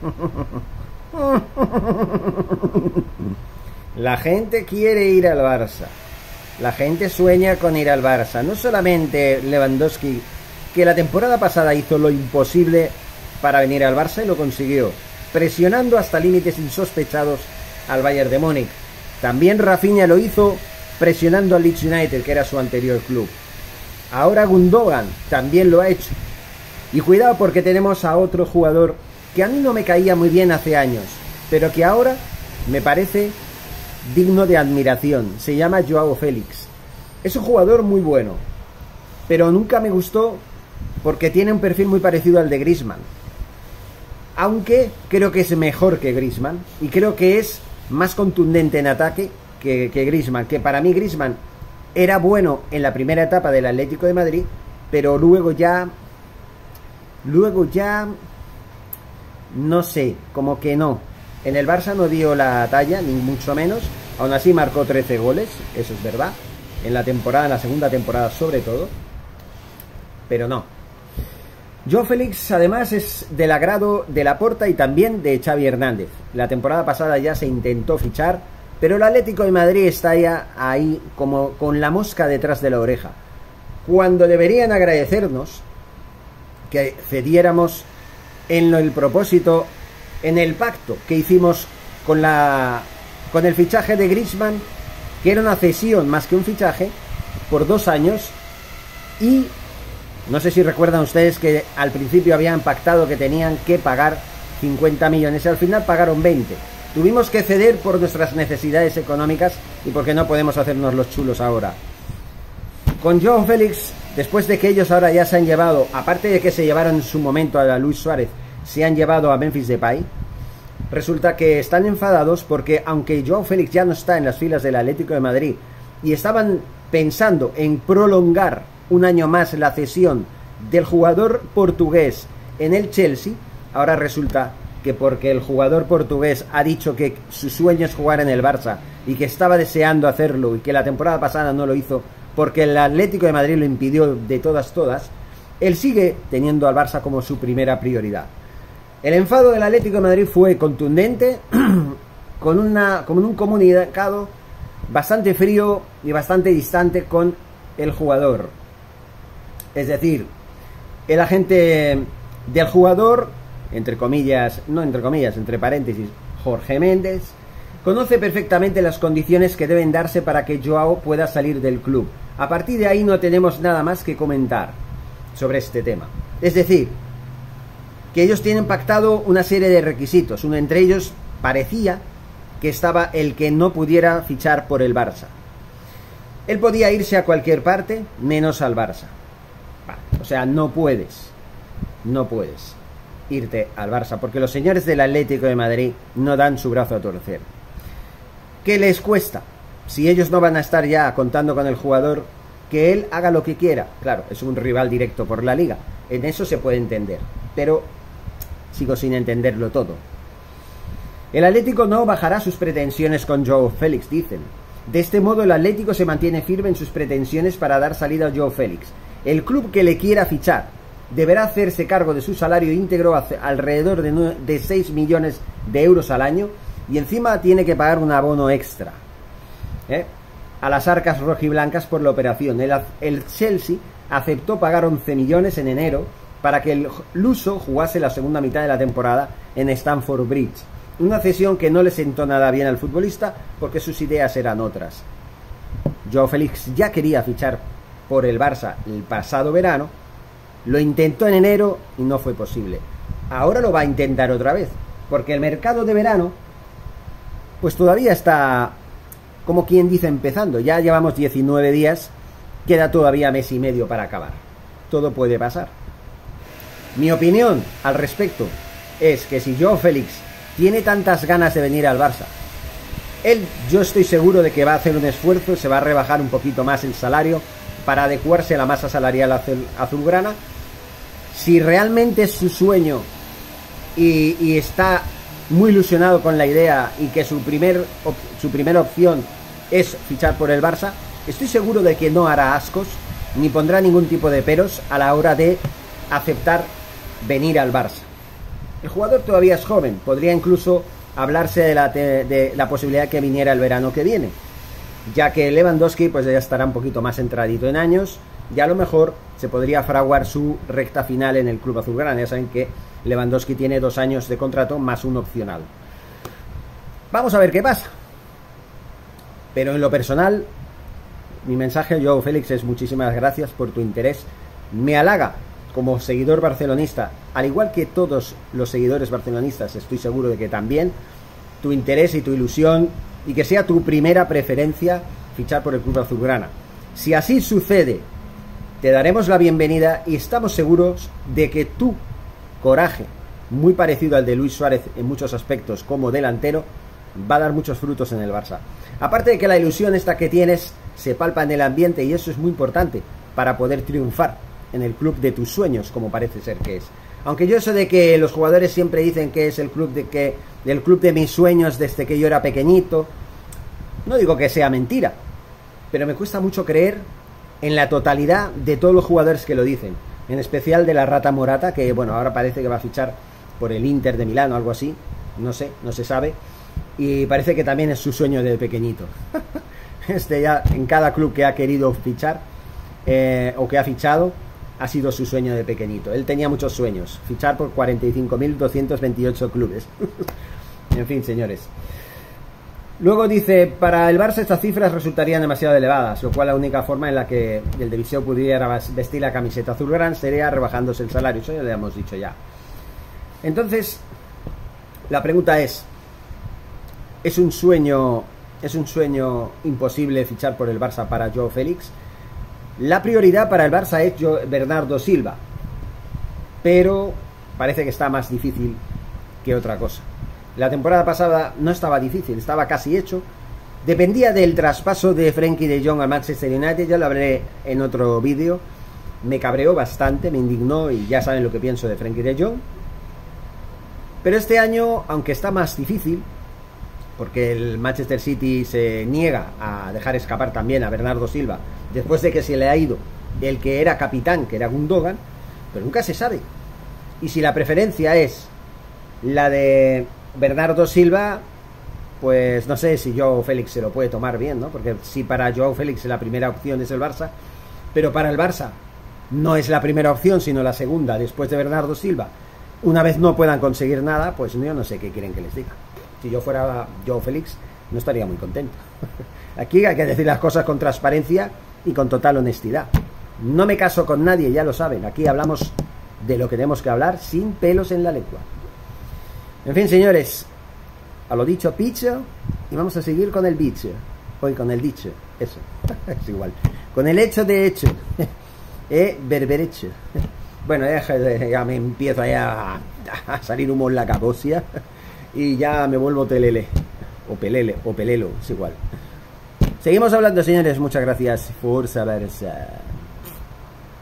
La gente quiere ir al Barça. La gente sueña con ir al Barça. No solamente Lewandowski, que la temporada pasada hizo lo imposible para venir al Barça y lo consiguió, presionando hasta límites insospechados al Bayern de Múnich. También Rafinha lo hizo presionando al Leeds United, que era su anterior club. Ahora Gundogan también lo ha hecho. Y cuidado porque tenemos a otro jugador que a mí no me caía muy bien hace años, pero que ahora me parece digno de admiración. Se llama Joao Félix. Es un jugador muy bueno, pero nunca me gustó porque tiene un perfil muy parecido al de Grisman. Aunque creo que es mejor que Grisman y creo que es más contundente en ataque que, Grisman. Que para mí Grisman era bueno en la primera etapa del Atlético de Madrid, pero luego ya. Luego ya. No sé, como que no. En el Barça no dio la talla, ni mucho menos. Aún así marcó 13 goles, eso es verdad. En la temporada, en la segunda temporada sobre todo. Pero no. Joe Félix además es del agrado de Laporta y también de Xavi Hernández. La temporada pasada ya se intentó fichar, pero el Atlético de Madrid está ya ahí como con la mosca detrás de la oreja. Cuando deberían agradecernos que cediéramos en el propósito, en el pacto que hicimos con la con el fichaje de Griezmann, que era una cesión más que un fichaje, por dos años, y no sé si recuerdan ustedes que al principio habían pactado que tenían que pagar 50 millones y al final pagaron 20. Tuvimos que ceder por nuestras necesidades económicas y porque no podemos hacernos los chulos ahora. Con John Félix, después de que ellos ahora ya se han llevado, aparte de que se llevaron en su momento a Luis Suárez, se han llevado a Memphis Depay, resulta que están enfadados porque aunque Joao Félix ya no está en las filas del Atlético de Madrid y estaban pensando en prolongar un año más la cesión del jugador portugués en el Chelsea, ahora resulta que porque el jugador portugués ha dicho que su sueño es jugar en el Barça y que estaba deseando hacerlo y que la temporada pasada no lo hizo porque el Atlético de Madrid lo impidió de todas todas, él sigue teniendo al Barça como su primera prioridad. El enfado del Atlético de Madrid fue contundente, con, una, un comunicado bastante frío y bastante distante con el jugador. Es decir, el agente del jugador entre comillas, no entre comillas, entre paréntesis, Jorge Méndez, conoce perfectamente las condiciones que deben darse para que Joao pueda salir del club. A partir de ahí no tenemos nada más que comentar sobre este tema. Es decir, que ellos tienen pactado una serie de requisitos. Uno entre ellos parecía que estaba el que no pudiera fichar por el Barça. Él podía irse a cualquier parte menos al Barça. O sea, no puedes. No puedes irte al Barça, porque los señores del Atlético de Madrid no dan su brazo a torcer. ¿Qué les cuesta? Si ellos no van a estar ya contando con el jugador, que él haga lo que quiera. Claro, es un rival directo por la liga. En eso se puede entender. Pero sin entenderlo todo. El Atlético no bajará sus pretensiones con Joe Félix, dicen. De este modo el Atlético se mantiene firme en sus pretensiones para dar salida a Joe Félix. El club que le quiera fichar, deberá hacerse cargo de su salario íntegro alrededor de, de 6 millones de euros al año y encima tiene que pagar un abono extra ¿eh? a las arcas rojiblancas por la operación. El, el, Chelsea aceptó pagar 11 millones en enero para que el Luso jugase la segunda mitad de la temporada en Stamford Bridge. Una cesión que no le sentó nada bien al futbolista porque sus ideas eran otras. Joe Félix ya quería fichar por el Barça el pasado verano lo intentó en enero y no fue posible. Ahora lo va a intentar otra vez, porque el mercado de verano, pues todavía está, como quien dice, empezando. Ya llevamos 19 días, queda todavía mes y medio para acabar. Todo puede pasar. Mi opinión al respecto es que si Joe Félix tiene tantas ganas de venir al Barça, él yo estoy seguro de que va a hacer un esfuerzo, se va a rebajar un poquito más el salario para adecuarse a la masa salarial azulgrana. Si realmente es su sueño y, está muy ilusionado con la idea y que su, primer, su primera opción es fichar por el Barça, estoy seguro de que no hará ascos ni pondrá ningún tipo de peros a la hora de aceptar venir al Barça. El jugador todavía es joven, podría incluso hablarse de la, de la posibilidad que viniera el verano que viene, ya que Lewandowski pues ya estará un poquito más entradito en años y a lo mejor se podría fraguar su recta final en el club azulgrana. Ya saben que Lewandowski tiene dos años de contrato más un opcional. Vamos a ver qué pasa. Pero en lo personal, mi mensaje, Joe Félix, es muchísimas gracias por tu interés. Me halaga como seguidor barcelonista, al igual que todos los seguidores barcelonistas, estoy seguro de que también, tu interés y tu ilusión y que sea tu primera preferencia fichar por el Club Azulgrana. Si así sucede, te daremos la bienvenida y estamos seguros de que tu coraje, muy parecido al de Luis Suárez en muchos aspectos como delantero, va a dar muchos frutos en el Barça. Aparte de que la ilusión esta que tienes se palpa en el ambiente y eso es muy importante para poder triunfar en el club de tus sueños, como parece ser que es. Aunque yo eso de que los jugadores siempre dicen que es el club de que del club de mis sueños desde que yo era pequeñito, no digo que sea mentira, pero me cuesta mucho creer en la totalidad de todos los jugadores que lo dicen, en especial de la Rata Morata, que bueno, ahora parece que va a fichar por el Inter de Milán o algo así, no sé, no se sabe, y parece que también es su sueño de pequeñito. este ya en cada club que ha querido fichar eh, o que ha fichado, ha sido su sueño de pequeñito. Él tenía muchos sueños, fichar por 45.228 clubes. en fin, señores. Luego dice, para el Barça estas cifras resultarían demasiado elevadas, lo cual la única forma en la que el de pudiera vestir la camiseta azulgrana sería rebajándose el salario, eso ya lo hemos dicho ya. Entonces, la pregunta es, ¿es un sueño es un sueño imposible fichar por el Barça para Joe Félix? La prioridad para el Barça es Bernardo Silva, pero parece que está más difícil que otra cosa. La temporada pasada no estaba difícil, estaba casi hecho. Dependía del traspaso de Frankie de Jong al Manchester United, ya lo hablé en otro vídeo. Me cabreó bastante, me indignó y ya saben lo que pienso de Frankie de Jong. Pero este año, aunque está más difícil, porque el Manchester City se niega a dejar escapar también a Bernardo Silva después de que se le ha ido el que era capitán, que era Gundogan, pero nunca se sabe. Y si la preferencia es la de Bernardo Silva, pues no sé si Joao Félix se lo puede tomar bien, ¿no? Porque si para Joao Félix la primera opción es el Barça, pero para el Barça no es la primera opción, sino la segunda después de Bernardo Silva, una vez no puedan conseguir nada, pues yo no sé qué quieren que les diga si yo fuera yo Félix, no estaría muy contento. Aquí hay que decir las cosas con transparencia y con total honestidad. No me caso con nadie, ya lo saben. Aquí hablamos de lo que tenemos que hablar sin pelos en la lengua. En fin, señores, a lo dicho, picho, y vamos a seguir con el bicho. Hoy con el dicho, eso, es igual. Con el hecho de hecho, eh, berberecho. Bueno, ya, me empiezo a, a salir humo en la cabocia y ya me vuelvo telele. O pelele, o pelelo, es igual. Seguimos hablando, señores. Muchas gracias. Forza Versa.